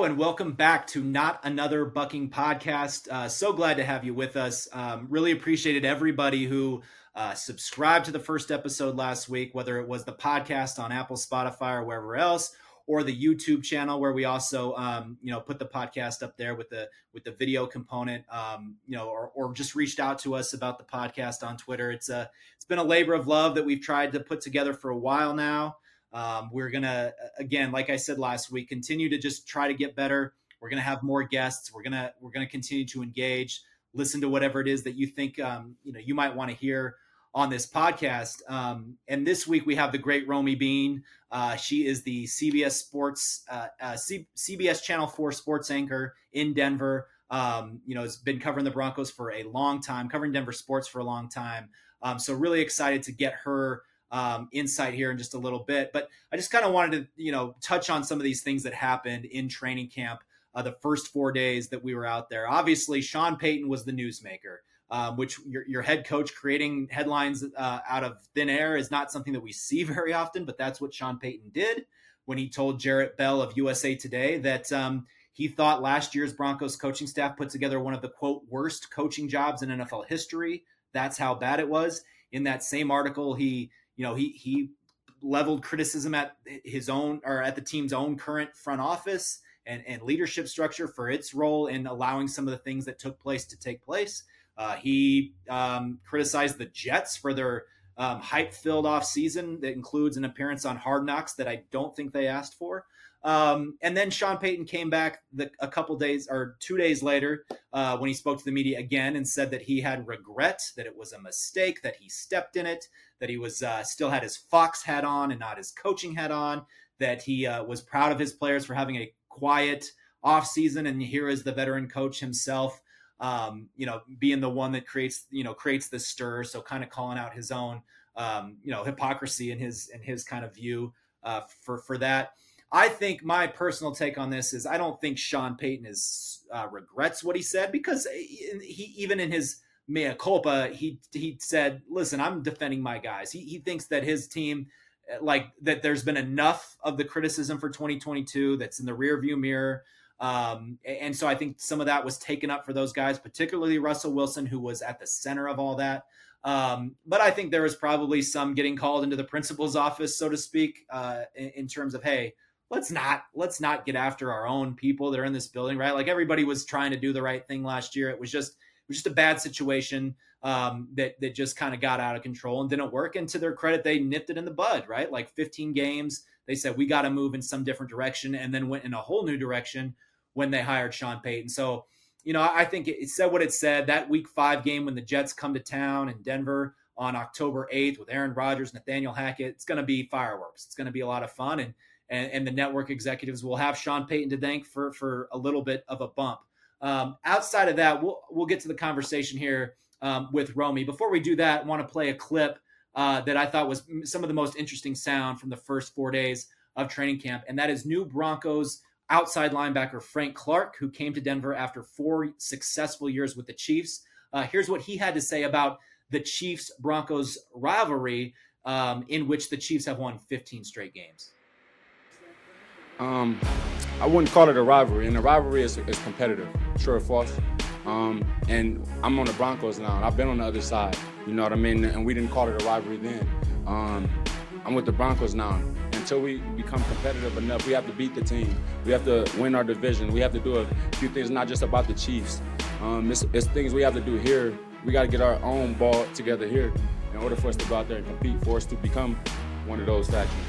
And welcome back to Not Another Bucking podcast. Uh, so glad to have you with us. Um, really appreciated everybody who uh, subscribed to the first episode last week, whether it was the podcast on Apple, Spotify, or wherever else, or the YouTube channel where we also, um, you know, put the podcast up there with the with the video component, um, you know, or, or just reached out to us about the podcast on Twitter. It's a it's been a labor of love that we've tried to put together for a while now. Um, we're gonna again, like I said last week, continue to just try to get better. We're gonna have more guests. We're gonna we're gonna continue to engage, listen to whatever it is that you think um, you know you might want to hear on this podcast. Um, and this week we have the great Romi Bean. Uh, she is the CBS Sports uh, uh, C- CBS Channel Four sports anchor in Denver. Um, you know, has been covering the Broncos for a long time, covering Denver sports for a long time. Um, so really excited to get her um, insight here in just a little bit. But I just kind of wanted to, you know, touch on some of these things that happened in training camp uh, the first four days that we were out there. Obviously, Sean Payton was the newsmaker. Um, which your, your, head coach creating headlines uh, out of thin air is not something that we see very often, but that's what Sean Payton did when he told Jarrett Bell of USA Today that um, he thought last year's Broncos coaching staff put together one of the quote worst coaching jobs in NFL history. That's how bad it was. In that same article, he you know, he he leveled criticism at his own or at the team's own current front office and, and leadership structure for its role in allowing some of the things that took place to take place. Uh, he um, criticized the Jets for their um, hype filled off season that includes an appearance on Hard Knocks that I don't think they asked for. Um, and then Sean Payton came back the, a couple days or two days later uh, when he spoke to the media again and said that he had regret, that it was a mistake, that he stepped in it, that he was uh, still had his Fox hat on and not his coaching hat on, that he uh, was proud of his players for having a quiet off season, and here is the veteran coach himself. Um, you know, being the one that creates, you know, creates the stir. So kind of calling out his own, um, you know, hypocrisy in his in his kind of view uh, for for that. I think my personal take on this is I don't think Sean Payton is uh, regrets what he said because he even in his mea culpa he he said, "Listen, I'm defending my guys." He he thinks that his team like that there's been enough of the criticism for 2022 that's in the rearview mirror. Um, and so I think some of that was taken up for those guys, particularly Russell Wilson, who was at the center of all that. Um, but I think there was probably some getting called into the principal's office, so to speak, uh, in, in, terms of, hey, let's not let's not get after our own people that are in this building, right? Like everybody was trying to do the right thing last year. It was just was just a bad situation um, that that just kind of got out of control and didn't work. And to their credit, they nipped it in the bud, right? Like 15 games, they said we got to move in some different direction, and then went in a whole new direction when they hired Sean Payton. So, you know, I think it said what it said. That Week Five game when the Jets come to town in Denver on October 8th with Aaron Rodgers, Nathaniel Hackett, it's going to be fireworks. It's going to be a lot of fun and and, and, the network executives will have Sean Payton to thank for for a little bit of a bump. Um, outside of that, we'll we'll get to the conversation here um, with Romi. Before we do that, I want to play a clip uh, that I thought was some of the most interesting sound from the first four days of training camp, and that is new Broncos outside linebacker Frank Clark, who came to Denver after four successful years with the Chiefs. Uh, here's what he had to say about the Chiefs Broncos rivalry, um, in which the Chiefs have won 15 straight games. Um, I wouldn't call it a rivalry, and the rivalry is, is competitive. Or false? Um, and I'm on the Broncos now, and I've been on the other side. You know what I mean? And we didn't call it a rivalry then. Um, I'm with the Broncos now. Until we become competitive enough, we have to beat the team. We have to win our division. We have to do a few things, not just about the Chiefs. Um, it's, it's things we have to do here. We got to get our own ball together here in order for us to go out there and compete, for us to become one of those factions.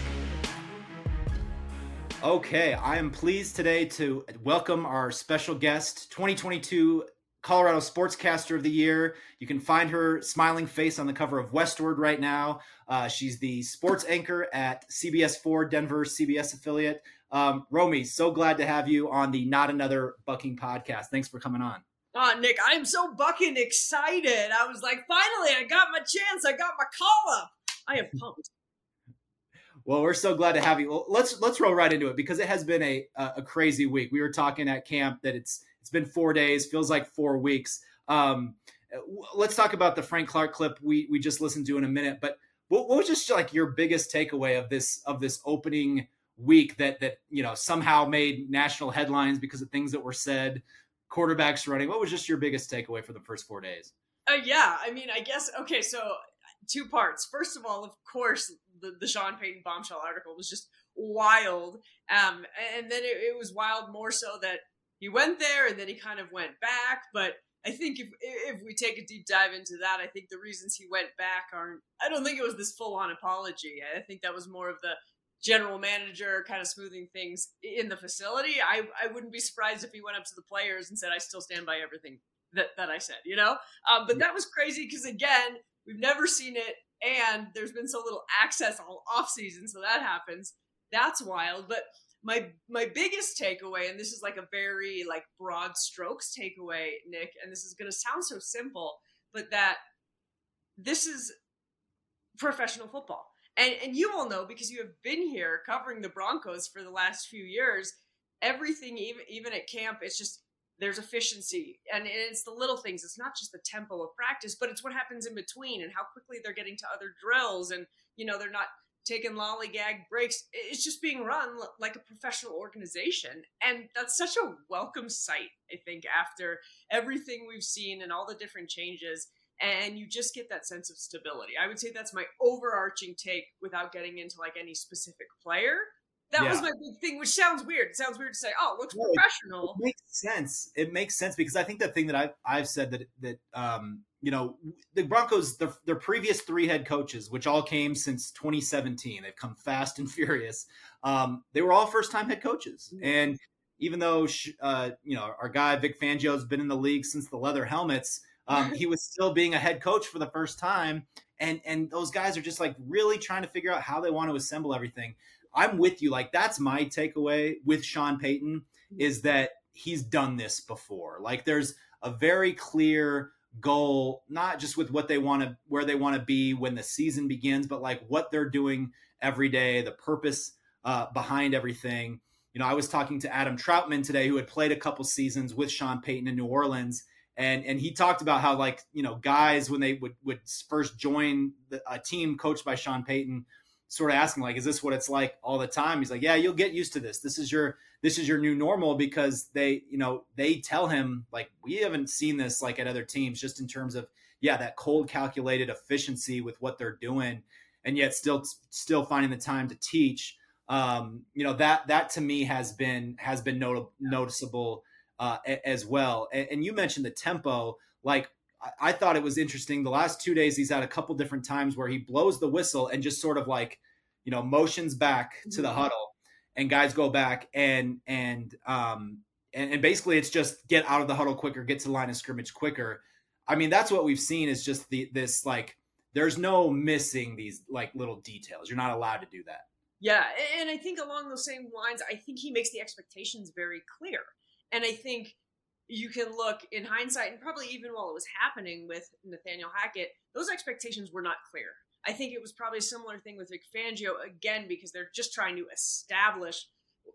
Okay, I am pleased today to welcome our special guest, 2022 Colorado Sportscaster of the Year. You can find her smiling face on the cover of Westword right now. Uh, she's the sports anchor at CBS4 Denver CBS affiliate. Um, Romi, so glad to have you on the Not Another Bucking podcast. Thanks for coming on. Oh, Nick, I'm so bucking excited. I was like, finally, I got my chance. I got my call up. I am pumped. Well, we're so glad to have you. Well, let's let's roll right into it because it has been a a crazy week. We were talking at camp that it's it's been four days, feels like four weeks. Um, let's talk about the Frank Clark clip we we just listened to in a minute. But what, what was just like your biggest takeaway of this of this opening week that that you know somehow made national headlines because of things that were said quarterbacks running what was just your biggest takeaway for the first four days uh, yeah i mean i guess okay so two parts first of all of course the, the sean payton bombshell article was just wild um and then it, it was wild more so that he went there and then he kind of went back but I think if if we take a deep dive into that, I think the reasons he went back aren't. I don't think it was this full on apology. I think that was more of the general manager kind of smoothing things in the facility. I I wouldn't be surprised if he went up to the players and said, "I still stand by everything that that I said." You know, um, but that was crazy because again, we've never seen it, and there's been so little access all off season, so that happens. That's wild, but my my biggest takeaway and this is like a very like broad strokes takeaway nick and this is going to sound so simple but that this is professional football and and you all know because you have been here covering the broncos for the last few years everything even even at camp it's just there's efficiency and it's the little things it's not just the tempo of practice but it's what happens in between and how quickly they're getting to other drills and you know they're not taking lollygag breaks. It's just being run like a professional organization. And that's such a welcome sight, I think, after everything we've seen and all the different changes. And you just get that sense of stability. I would say that's my overarching take without getting into like any specific player. That yeah. was my big thing, which sounds weird. It sounds weird to say, "Oh, it looks no, professional." It, it, makes sense. It makes sense because I think the thing that I've I've said that that um, you know, the Broncos, the, their previous three head coaches, which all came since 2017, they've come fast and furious. Um, they were all first time head coaches. Mm-hmm. And even though, uh, you know, our guy, Vic Fangio, has been in the league since the leather helmets, um, he was still being a head coach for the first time. And, and those guys are just like really trying to figure out how they want to assemble everything. I'm with you. Like, that's my takeaway with Sean Payton is that he's done this before. Like, there's a very clear, goal, not just with what they want to, where they want to be when the season begins, but like what they're doing every day, the purpose uh, behind everything. You know, I was talking to Adam Trautman today, who had played a couple seasons with Sean Payton in New Orleans, and and he talked about how like you know guys when they would would first join the, a team coached by Sean Payton, sort of asking like, is this what it's like all the time? He's like, yeah, you'll get used to this. This is your this is your new normal because they, you know, they tell him like we haven't seen this like at other teams just in terms of yeah, that cold calculated efficiency with what they're doing and yet still still finding the time to teach. Um, you know, that that to me has been has been not- noticeable uh, as well. And, and you mentioned the tempo like I thought it was interesting. The last two days, he's had a couple different times where he blows the whistle and just sort of like, you know, motions back to the mm-hmm. huddle and guys go back and and um and, and basically it's just get out of the huddle quicker, get to the line of scrimmage quicker. I mean, that's what we've seen is just the this like there's no missing these like little details. You're not allowed to do that. Yeah, and I think along those same lines, I think he makes the expectations very clear. And I think you can look in hindsight, and probably even while it was happening with Nathaniel Hackett, those expectations were not clear. I think it was probably a similar thing with Vic Fangio again because they're just trying to establish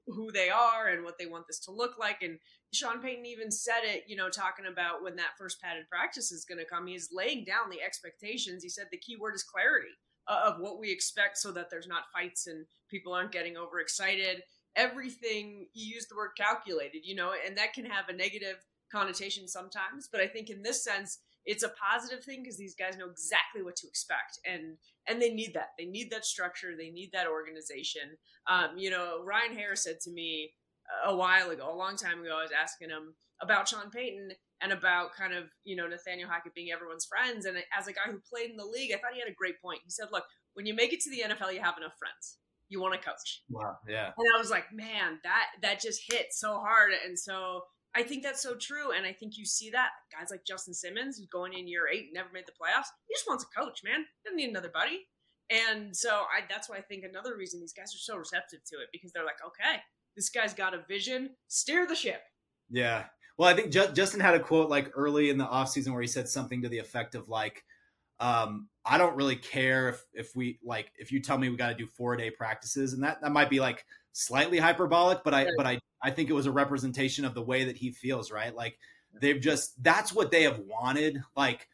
who they are and what they want this to look like. And Sean Payton even said it, you know, talking about when that first padded practice is going to come. He's laying down the expectations. He said the key word is clarity uh, of what we expect so that there's not fights and people aren't getting overexcited. Everything, you use the word calculated, you know, and that can have a negative connotation sometimes. But I think in this sense, it's a positive thing because these guys know exactly what to expect and and they need that. They need that structure. They need that organization. Um, you know ryan harris said to me a while ago a long time ago i was asking him about sean payton and about kind of you know nathaniel hackett being everyone's friends and as a guy who played in the league i thought he had a great point. He said look when you make it to the nfl you have enough friends. You want to coach. Wow. Yeah. And i was like man that that just hit so hard. And so I think that's so true. And I think you see that guys like Justin Simmons, who's going in year eight, never made the playoffs. He just wants a coach, man. Doesn't need another buddy. And so I, that's why I think another reason these guys are so receptive to it because they're like, okay, this guy's got a vision, steer the ship. Yeah. Well, I think Justin had a quote like early in the offseason where he said something to the effect of like, um, I don't really care if if we like if you tell me we got to do four day practices, and that that might be like slightly hyperbolic, but I but I I think it was a representation of the way that he feels, right? Like they've just that's what they have wanted. Like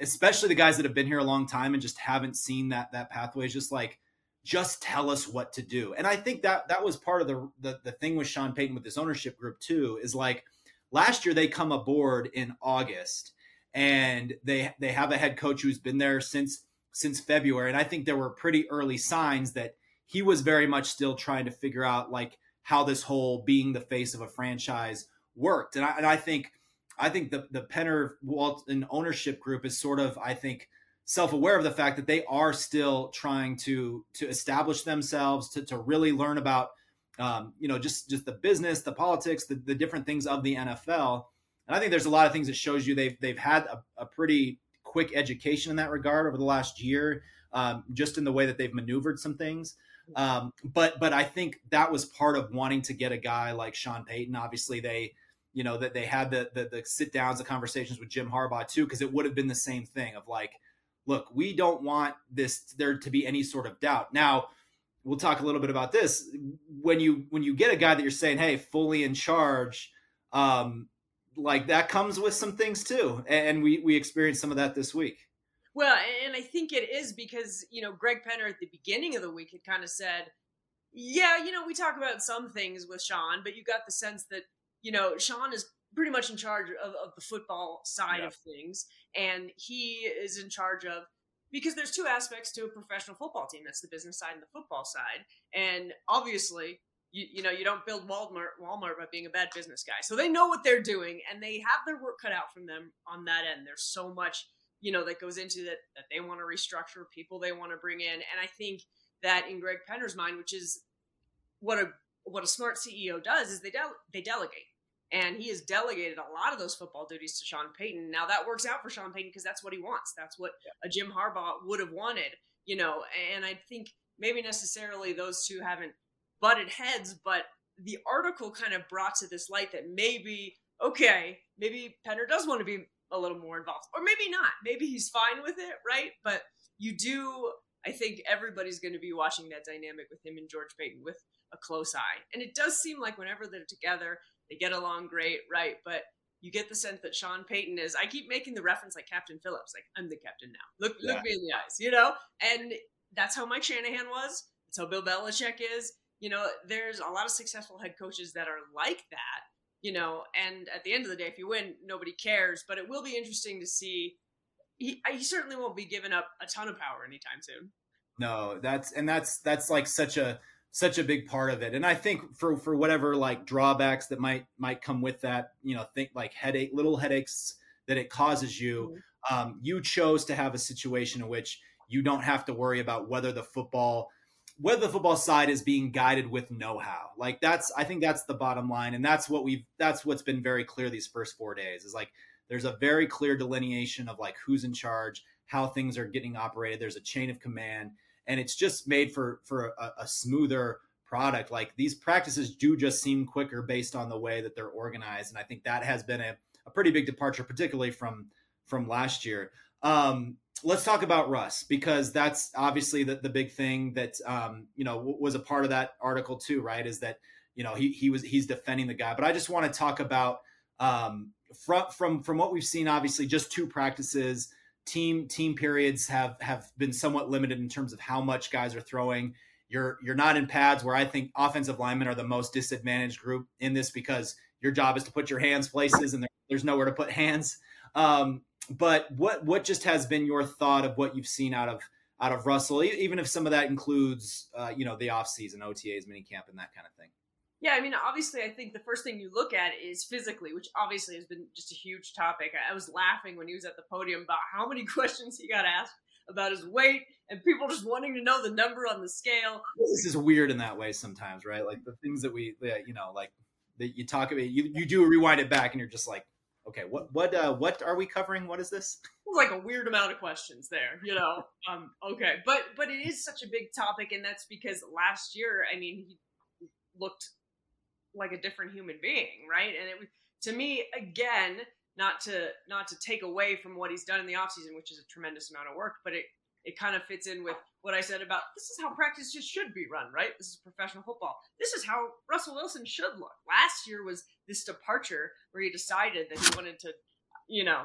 especially the guys that have been here a long time and just haven't seen that that pathway. Is just like just tell us what to do. And I think that that was part of the, the the thing with Sean Payton with this ownership group too, is like last year they come aboard in August and they they have a head coach who's been there since since February. And I think there were pretty early signs that he was very much still trying to figure out like how this whole being the face of a franchise worked. And I, and I think I think the the Penner Walton ownership group is sort of I think self-aware of the fact that they are still trying to to establish themselves to, to really learn about um, you know just just the business the politics the, the different things of the nfl and i think there's a lot of things that shows you they've they've had a, a pretty quick education in that regard over the last year um, just in the way that they've maneuvered some things um, but but i think that was part of wanting to get a guy like sean payton obviously they you know that they had the, the the sit downs the conversations with jim harbaugh too because it would have been the same thing of like look, we don't want this there to be any sort of doubt. Now, we'll talk a little bit about this. When you when you get a guy that you're saying, hey, fully in charge, um, like that comes with some things too. And we we experienced some of that this week. Well, and I think it is because, you know, Greg Penner at the beginning of the week had kind of said, yeah, you know, we talk about some things with Sean, but you got the sense that, you know, Sean is pretty much in charge of, of the football side yeah. of things and he is in charge of because there's two aspects to a professional football team that's the business side and the football side and obviously you, you know you don't build walmart walmart by being a bad business guy so they know what they're doing and they have their work cut out from them on that end there's so much you know that goes into that that they want to restructure people they want to bring in and i think that in greg penner's mind which is what a what a smart ceo does is they they delegate and he has delegated a lot of those football duties to Sean Payton. Now that works out for Sean Payton because that's what he wants. That's what a Jim Harbaugh would have wanted, you know. And I think maybe necessarily those two haven't butted heads, but the article kind of brought to this light that maybe okay, maybe Penner does want to be a little more involved, or maybe not. Maybe he's fine with it, right? But you do. I think everybody's going to be watching that dynamic with him and George Paton with a close eye. And it does seem like whenever they're together, they get along great, right? But you get the sense that Sean Payton is. I keep making the reference like Captain Phillips, like I'm the captain now. Look, yeah. look me in the eyes, you know. And that's how Mike Shanahan was. That's how Bill Belichick is. You know, there's a lot of successful head coaches that are like that. You know, and at the end of the day, if you win, nobody cares. But it will be interesting to see. He, he certainly won't be giving up a ton of power anytime soon. No, that's and that's that's like such a such a big part of it. And I think for for whatever like drawbacks that might might come with that, you know, think like headache, little headaches that it causes you. Mm-hmm. Um, you chose to have a situation in which you don't have to worry about whether the football whether the football side is being guided with know-how like that's i think that's the bottom line and that's what we've that's what's been very clear these first four days is like there's a very clear delineation of like who's in charge how things are getting operated there's a chain of command and it's just made for for a, a smoother product. Like these practices do just seem quicker based on the way that they're organized, and I think that has been a, a pretty big departure, particularly from from last year. Um, let's talk about Russ because that's obviously the, the big thing that um, you know w- was a part of that article too, right? Is that you know he he was he's defending the guy, but I just want to talk about um, from from from what we've seen. Obviously, just two practices team team periods have have been somewhat limited in terms of how much guys are throwing. You're you're not in pads where I think offensive linemen are the most disadvantaged group in this because your job is to put your hands places and there, there's nowhere to put hands. Um, but what what just has been your thought of what you've seen out of out of Russell, even if some of that includes uh, you know the off season OTAs, minicamp, and that kind of thing. Yeah, I mean, obviously, I think the first thing you look at is physically, which obviously has been just a huge topic. I was laughing when he was at the podium about how many questions he got asked about his weight and people just wanting to know the number on the scale. This is weird in that way sometimes, right? Like the things that we, you know, like that you talk about, you, you do rewind it back and you're just like, okay, what, what, uh, what are we covering? What is this? like a weird amount of questions there, you know? um, okay. But, but it is such a big topic. And that's because last year, I mean, he looked like a different human being, right? And it was to me again, not to not to take away from what he's done in the offseason, which is a tremendous amount of work, but it it kind of fits in with what I said about this is how practice just should be run, right? This is professional football. This is how Russell Wilson should look. Last year was this departure where he decided that he wanted to, you know,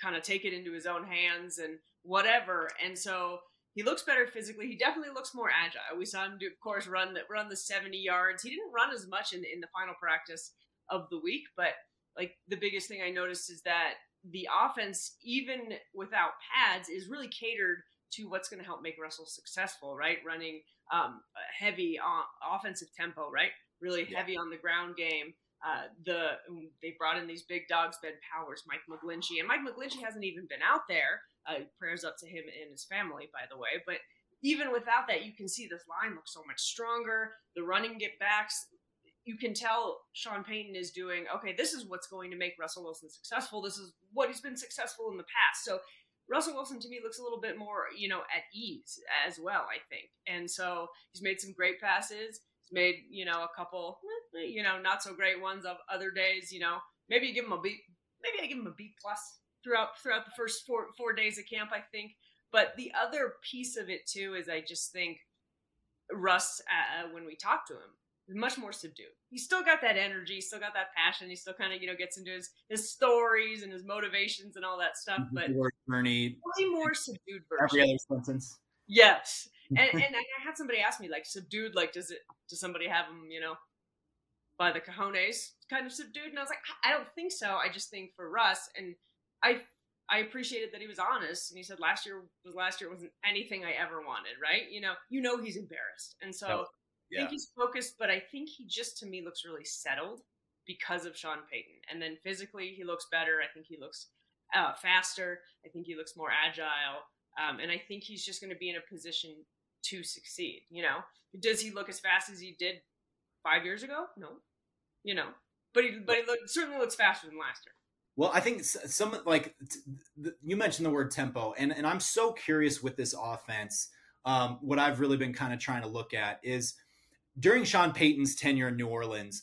kind of take it into his own hands and whatever. And so he looks better physically. He definitely looks more agile. We saw him, do, of course, run the, run the 70 yards. He didn't run as much in, in the final practice of the week, but like the biggest thing I noticed is that the offense, even without pads, is really catered to what's going to help make Russell successful, right? Running um, heavy on offensive tempo, right? Really yeah. heavy on the ground game. Uh, the they brought in these big dogs, Ben Powers, Mike McGlinchey, and Mike McGlinchey hasn't even been out there. Uh, prayers up to him and his family, by the way. But even without that, you can see this line looks so much stronger. The running get backs, you can tell Sean Payton is doing okay. This is what's going to make Russell Wilson successful. This is what he's been successful in the past. So Russell Wilson to me looks a little bit more, you know, at ease as well, I think. And so he's made some great passes. He's made, you know, a couple, eh, you know, not so great ones of other days, you know. Maybe you give him a B maybe I give him a B plus throughout throughout the first four four days of camp, I think. But the other piece of it too is I just think Russ, uh, when we talk to him, much more subdued. He's still got that energy, still got that passion. He still kind of you know gets into his his stories and his motivations and all that stuff. But journey, way more subdued version. Every other sentence. Yes, and and I had somebody ask me like subdued, like does it does somebody have him you know by the cojones kind of subdued? And I was like, I don't think so. I just think for Russ, and I I appreciated that he was honest and he said last year was last year wasn't anything I ever wanted, right? You know, you know he's embarrassed, and so yeah. I think he's focused, but I think he just to me looks really settled because of Sean Payton. And then physically, he looks better. I think he looks uh, faster. I think he looks more agile. Um, and I think he's just going to be in a position to succeed. You know, does he look as fast as he did five years ago? No, you know, but he but he look, certainly looks faster than last year. Well, I think some like you mentioned the word tempo, and and I'm so curious with this offense. Um, what I've really been kind of trying to look at is during Sean Payton's tenure in New Orleans,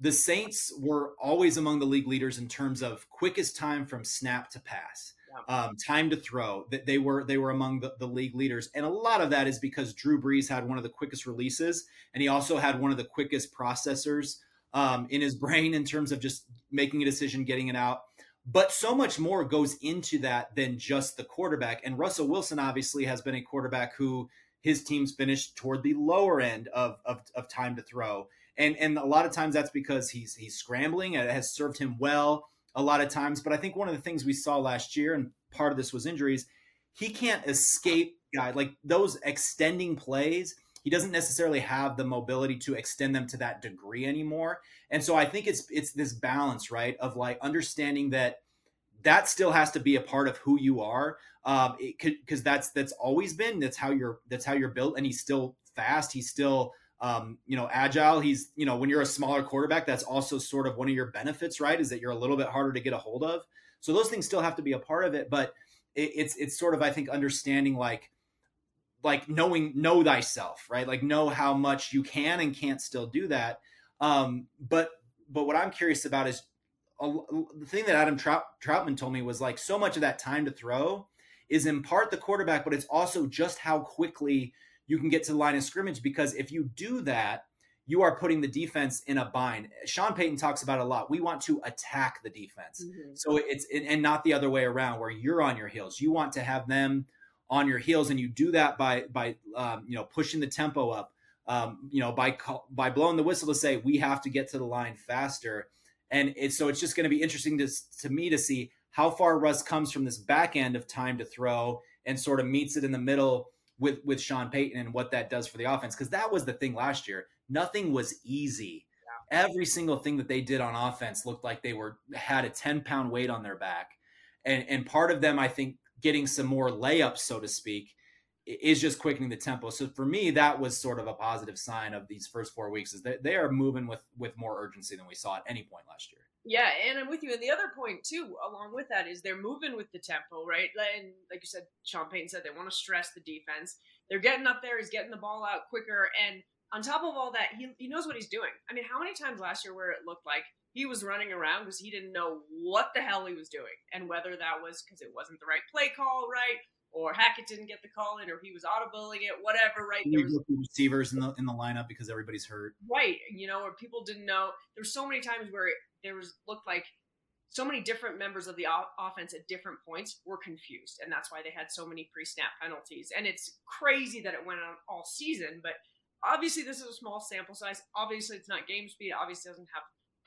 the Saints were always among the league leaders in terms of quickest time from snap to pass, um, time to throw. That they were they were among the, the league leaders, and a lot of that is because Drew Brees had one of the quickest releases, and he also had one of the quickest processors um, in his brain in terms of just making a decision, getting it out. But so much more goes into that than just the quarterback. And Russell Wilson obviously has been a quarterback who his teams finished toward the lower end of, of, of time to throw. And, and a lot of times that's because he's, he's scrambling and it has served him well a lot of times. But I think one of the things we saw last year, and part of this was injuries, he can't escape guy like those extending plays. He doesn't necessarily have the mobility to extend them to that degree anymore. And so I think it's it's this balance, right, of like understanding that that still has to be a part of who you are. Um because that's that's always been that's how you're that's how you're built and he's still fast he's still um you know agile he's you know when you're a smaller quarterback that's also sort of one of your benefits right is that you're a little bit harder to get a hold of. So those things still have to be a part of it but it, it's it's sort of i think understanding like like knowing know thyself right like know how much you can and can't still do that. Um but but what i'm curious about is a, the thing that Adam Trout, Trautman told me was like so much of that time to throw is in part the quarterback, but it's also just how quickly you can get to the line of scrimmage. Because if you do that, you are putting the defense in a bind. Sean Payton talks about a lot. We want to attack the defense, mm-hmm. so it's and not the other way around, where you're on your heels. You want to have them on your heels, and you do that by by um, you know pushing the tempo up. Um, you know by by blowing the whistle to say we have to get to the line faster and it's so it's just going to be interesting to, to me to see how far Russ comes from this back end of time to throw and sort of meets it in the middle with with Sean Payton and what that does for the offense because that was the thing last year. Nothing was easy. Yeah. Every single thing that they did on offense looked like they were had a 10 pound weight on their back. And and part of them I think getting some more layups so to speak is just quickening the tempo. So for me, that was sort of a positive sign of these first four weeks is that they are moving with with more urgency than we saw at any point last year. Yeah, and I'm with you. And the other point too, along with that, is they're moving with the tempo, right? And like you said, Sean Payton said they want to stress the defense. They're getting up there. He's getting the ball out quicker, and on top of all that, he he knows what he's doing. I mean, how many times last year where it looked like he was running around because he didn't know what the hell he was doing, and whether that was because it wasn't the right play call, right, or Hackett didn't get the call in, or he was audibling it, whatever, right? There was receivers in the in the lineup because everybody's hurt, right? You know, or people didn't know. There's so many times where it, there was looked like so many different members of the o- offense at different points were confused, and that's why they had so many pre-snap penalties. And it's crazy that it went on all season, but obviously this is a small sample size. Obviously, it's not game speed. Obviously, doesn't have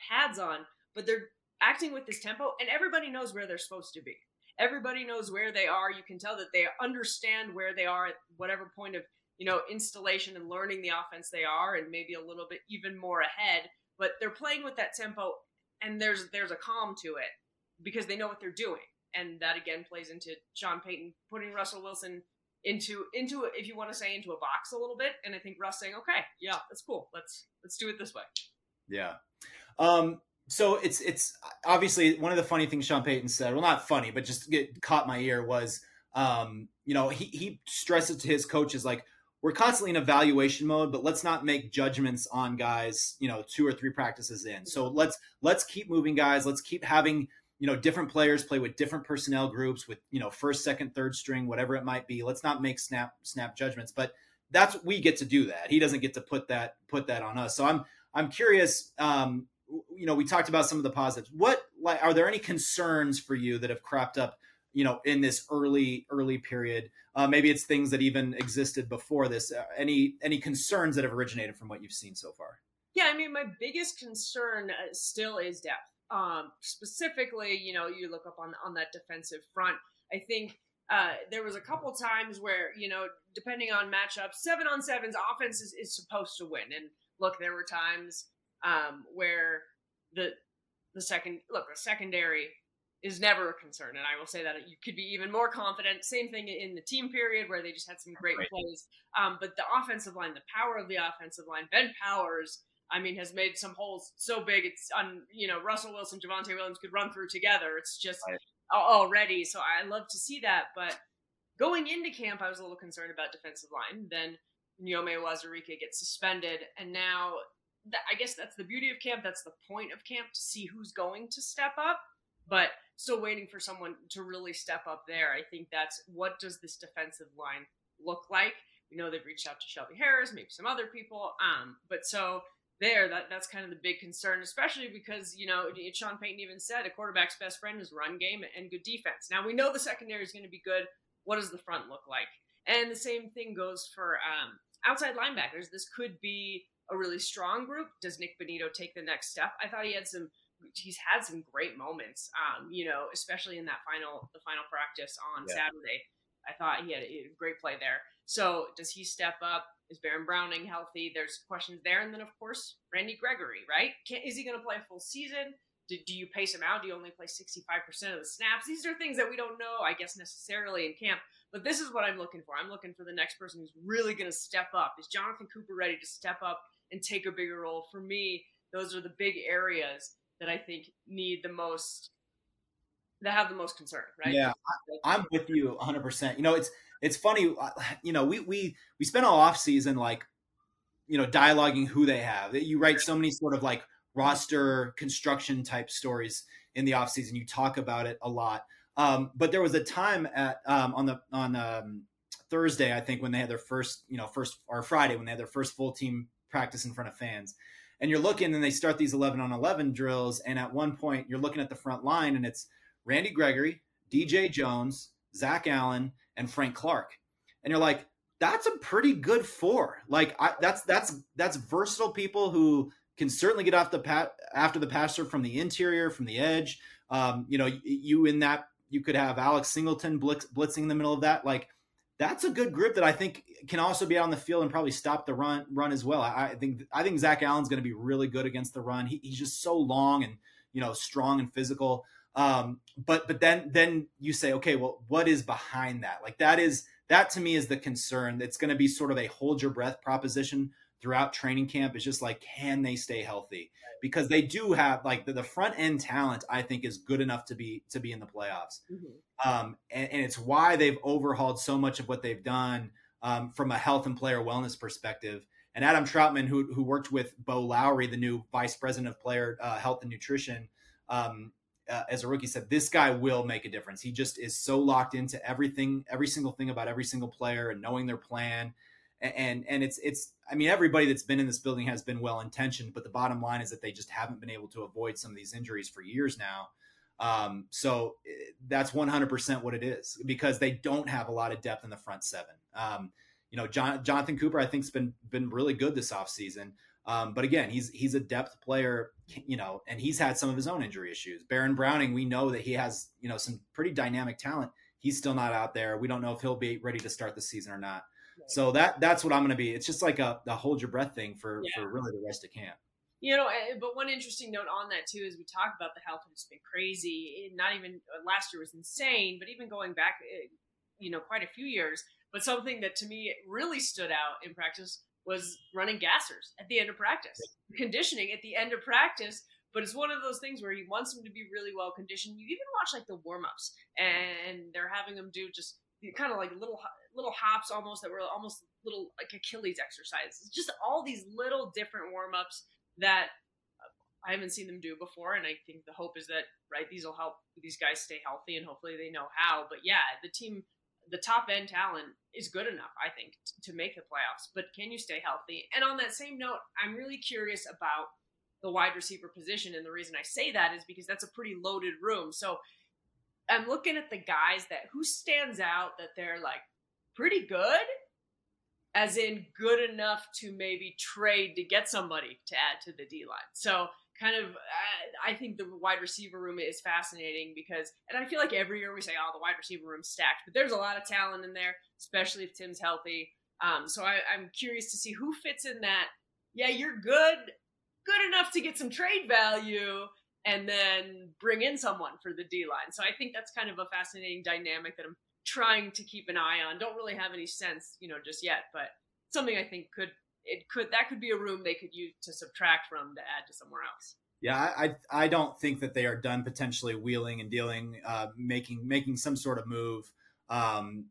pads on, but they're acting with this tempo, and everybody knows where they're supposed to be. Everybody knows where they are. You can tell that they understand where they are at whatever point of you know installation and learning the offense they are, and maybe a little bit even more ahead. But they're playing with that tempo and there's there's a calm to it because they know what they're doing, and that again plays into Sean Payton putting Russell Wilson into into if you want to say into a box a little bit, and I think Russ saying, okay, yeah, that's cool, let's let's do it this way. Yeah. Um, so it's it's obviously one of the funny things Sean Payton said. Well, not funny, but just get caught my ear was, um, you know, he he stresses to his coaches like we're constantly in evaluation mode, but let's not make judgments on guys, you know, two or three practices in. So let's let's keep moving guys. Let's keep having, you know, different players play with different personnel groups with, you know, first, second, third string, whatever it might be. Let's not make snap snap judgments. But that's we get to do that. He doesn't get to put that put that on us. So I'm I'm curious um you know, we talked about some of the positives. What like are there any concerns for you that have cropped up you know in this early early period? Uh, maybe it's things that even existed before this. Uh, any any concerns that have originated from what you've seen so far? Yeah i mean my biggest concern uh, still is depth. Um, specifically you know you look up on on that defensive front. I think uh, there was a couple times where you know depending on matchups seven on sevens offense is, is supposed to win. And look there were times um, where the the second look the secondary is never a concern. And I will say that you could be even more confident. Same thing in the team period where they just had some great right. plays. Um, but the offensive line, the power of the offensive line, Ben Powers, I mean, has made some holes so big. It's on, you know, Russell Wilson, Javonte Williams could run through together. It's just right. already. So I love to see that. But going into camp, I was a little concerned about defensive line. Then Eyioma Uwazurike gets suspended. And now I guess that's the beauty of camp. That's the point of camp to see who's going to step up. But still waiting for someone to really step up there. I think that's what does this defensive line look like? We know they've reached out to Shelby Harris, maybe some other people. Um, but so there, that that's kind of the big concern, especially because you know Sean Payton even said a quarterback's best friend is run game and good defense. Now we know the secondary is going to be good. What does the front look like? And the same thing goes for um, outside linebackers. This could be a really strong group. Does Nick Bonitto take the next step? I thought he had some he's had some great moments. Um, you know, especially in that final the final practice on yeah. Saturday. I thought he had a great play there. So does he step up? Is Baron Browning healthy? There's questions there, and then of course Randy Gregory, right? Can, is he going to play a full season? Do, do you pace him out? Do you only play 65% of the snaps? These are things that we don't know, I guess, necessarily in camp. But this is what I'm looking for. I'm looking for the next person who's really going to step up. Is Jonathan Cooper ready to step up and take a bigger role? For me, those are the big areas that I think need the most that have the most concern, right? Yeah, I, am with you 100. percent You know, it's it's funny. Uh, you know, we we we spent all off season like, you know, dialoguing who they have. You write so many sort of like roster construction type stories in the off season. You talk about it a lot. Um, but there was a time at um, on the on um, Thursday, I think, when they had their first, you know, first or Friday when they had their first full team practice in front of fans. And you're looking and they start these 11 on 11 drills and at one point you're looking at the front line and it's randy gregory dj jones zach allen and frank clark. And you're like that's a pretty good four. Like I, that's that's that's versatile people who can certainly get off the pat after the passer from the interior from the edge. Um, you know you in that you could have alex singleton blitz, blitzing in the middle of that. Like that's a good group that I think can also be out on the field and probably stop the run run as well. I, I think I think Zach Allen's going to be really good against the run. He, he's just so long and you know strong and physical. Um, but but then then you say, okay, well, what is behind that? Like that is that to me is the concern. It's going to be sort of a hold your breath proposition throughout training camp. is just like, can they stay healthy? Because they do have like the, the front end talent. I think is good enough to be to be in the playoffs. Mm-hmm. Um, and, and, it's why they've overhauled so much of what they've done um, from a health and player wellness perspective. And Adam Trautman, who who worked with Bo Lowry, the new vice president of player uh, health and nutrition. Um, uh, as a rookie said this guy will make a difference he just is so locked into everything every single thing about every single player and knowing their plan and and it's it's I mean everybody that's been in this building has been well intentioned, but the bottom line is that they just haven't been able to avoid some of these injuries for years now. Um, so eh, that's 100% what it is because they don't have a lot of depth in the front seven. Um, you know, John, Jonathan Cooper, I think, has been been really good this offseason. Um, but again, he's he's a depth player, you know, and he's had some of his own injury issues. Baron Browning, we know that he has, you know, some pretty dynamic talent. He's still not out there. We don't know if he'll be ready to start the season or not. So that that's what I'm going to be. It's just like a, a hold your breath thing for yeah. for really the rest of camp. You know, but one interesting note on that too is we talk about the health, it's been crazy. Not even uh, last year was insane, but even going back, uh, you know, quite a few years. But something that to me really stood out in practice was running gassers at the end of practice, conditioning at the end of practice. But it's one of those things where he wants them to be really well conditioned. You even watch like the warm ups, and they're having them do just kind of like little little hops almost that were almost little like Achilles exercises. Just all these little different warm ups that uh, I haven't seen them do before, and I think the hope is that right these will help these guys stay healthy, and hopefully they know how. But yeah, the team, the top end talent is good enough, I think, to make the playoffs. But can you stay healthy? And on that same note, I'm really curious about the wide receiver position, and the reason I say that is because that's a pretty loaded room. So I'm looking at the guys that who stands out that they're like pretty good as in good enough to maybe trade to get somebody to add to the D line. So kind of I think the wide receiver room is fascinating because and I feel like every year we say oh the wide receiver room's stacked but there's a lot of talent in there especially if Tim's healthy um, so I, I'm curious to see who fits in that yeah you're good good enough to get some trade value and then bring in someone for the D line so I think that's kind of a fascinating dynamic that I'm trying to keep an eye on. Don't really have any sense, you know, just yet, but something I think could it could that could be a room they could use to subtract from to add to somewhere else. Yeah, I I don't think that they are done potentially wheeling and dealing, uh, making making some sort of move um,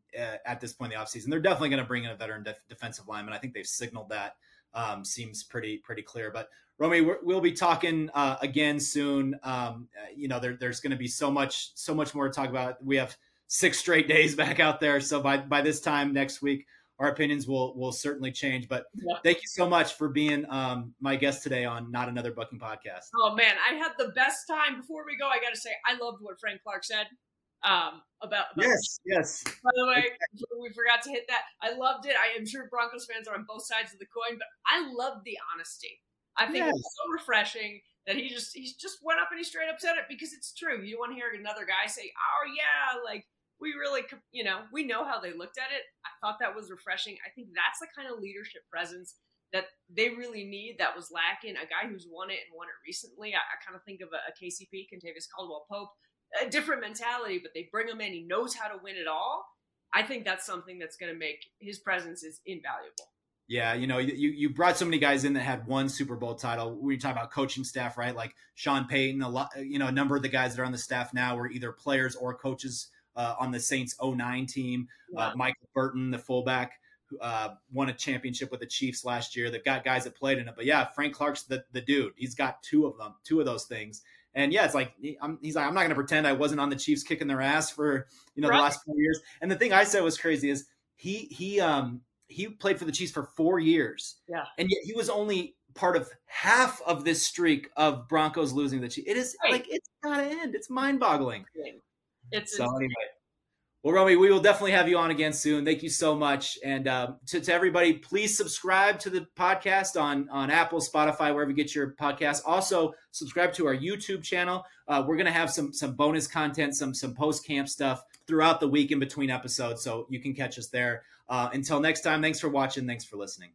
at this point in the offseason. They're definitely going to bring in a veteran def- defensive lineman. I think they've signaled that. Um, seems pretty pretty clear. But Romi, we will be talking uh, again soon. Um, uh, you know, there, there's going to be so much so much more to talk about. We have six straight days back out there. So by by this time next week, our opinions will will certainly change. But yeah. thank you so much for being um, my guest today on Not Another Bucking podcast. Oh man, I had the best time. Before we go, I got to say I loved what Frank Clark said um, about, about yes, yes. By the way, we forgot to hit that. I loved it. I am sure Broncos fans are on both sides of the coin, but I love the honesty. I think yes. it's so refreshing that he just he just went up and he straight up said it because it's true. You don't want to hear another guy say, "Oh yeah, like we really, you know, we know how they looked at it. I thought that was refreshing. I think that's the kind of leadership presence that they really need that was lacking. A guy who's won it and won it recently. I, I kind of think of a, a KCP, Kentavious Caldwell Pope, a different mentality, but they bring him in. He knows how to win it all. I think that's something that's going to make his presence is invaluable. Yeah, you know, you you brought so many guys in that had one Super Bowl title. We talk about coaching staff, right? Like Sean Payton, a lot, you know, a number of the guys that are on the staff now were either players or coaches uh, on the Saints 09 team. Uh, Michael Burton, the fullback, uh, won a championship with the Chiefs last year. They've got guys that played in it. But yeah, Frank Clark's the, the dude. He's got two of them, two of those things. And yeah, it's like I'm, he's like I'm not going to pretend I wasn't on the Chiefs kicking their ass for you know right. the last four years. And the thing I said was crazy is he he um he played for the Chiefs for four years. Yeah, and yet he was only part of half of this streak of Broncos losing the Chiefs. It is right. like it's got to end. It's mind boggling. It's so anyway. Well, Romi, we will definitely have you on again soon. Thank you so much, and uh, to, to everybody, please subscribe to the podcast on on Apple, Spotify, wherever you get your podcast. Also, subscribe to our YouTube channel. Uh, we're gonna have some some bonus content, some some post camp stuff throughout the week in between episodes, so you can catch us there. Uh, until next time, thanks for watching. Thanks for listening.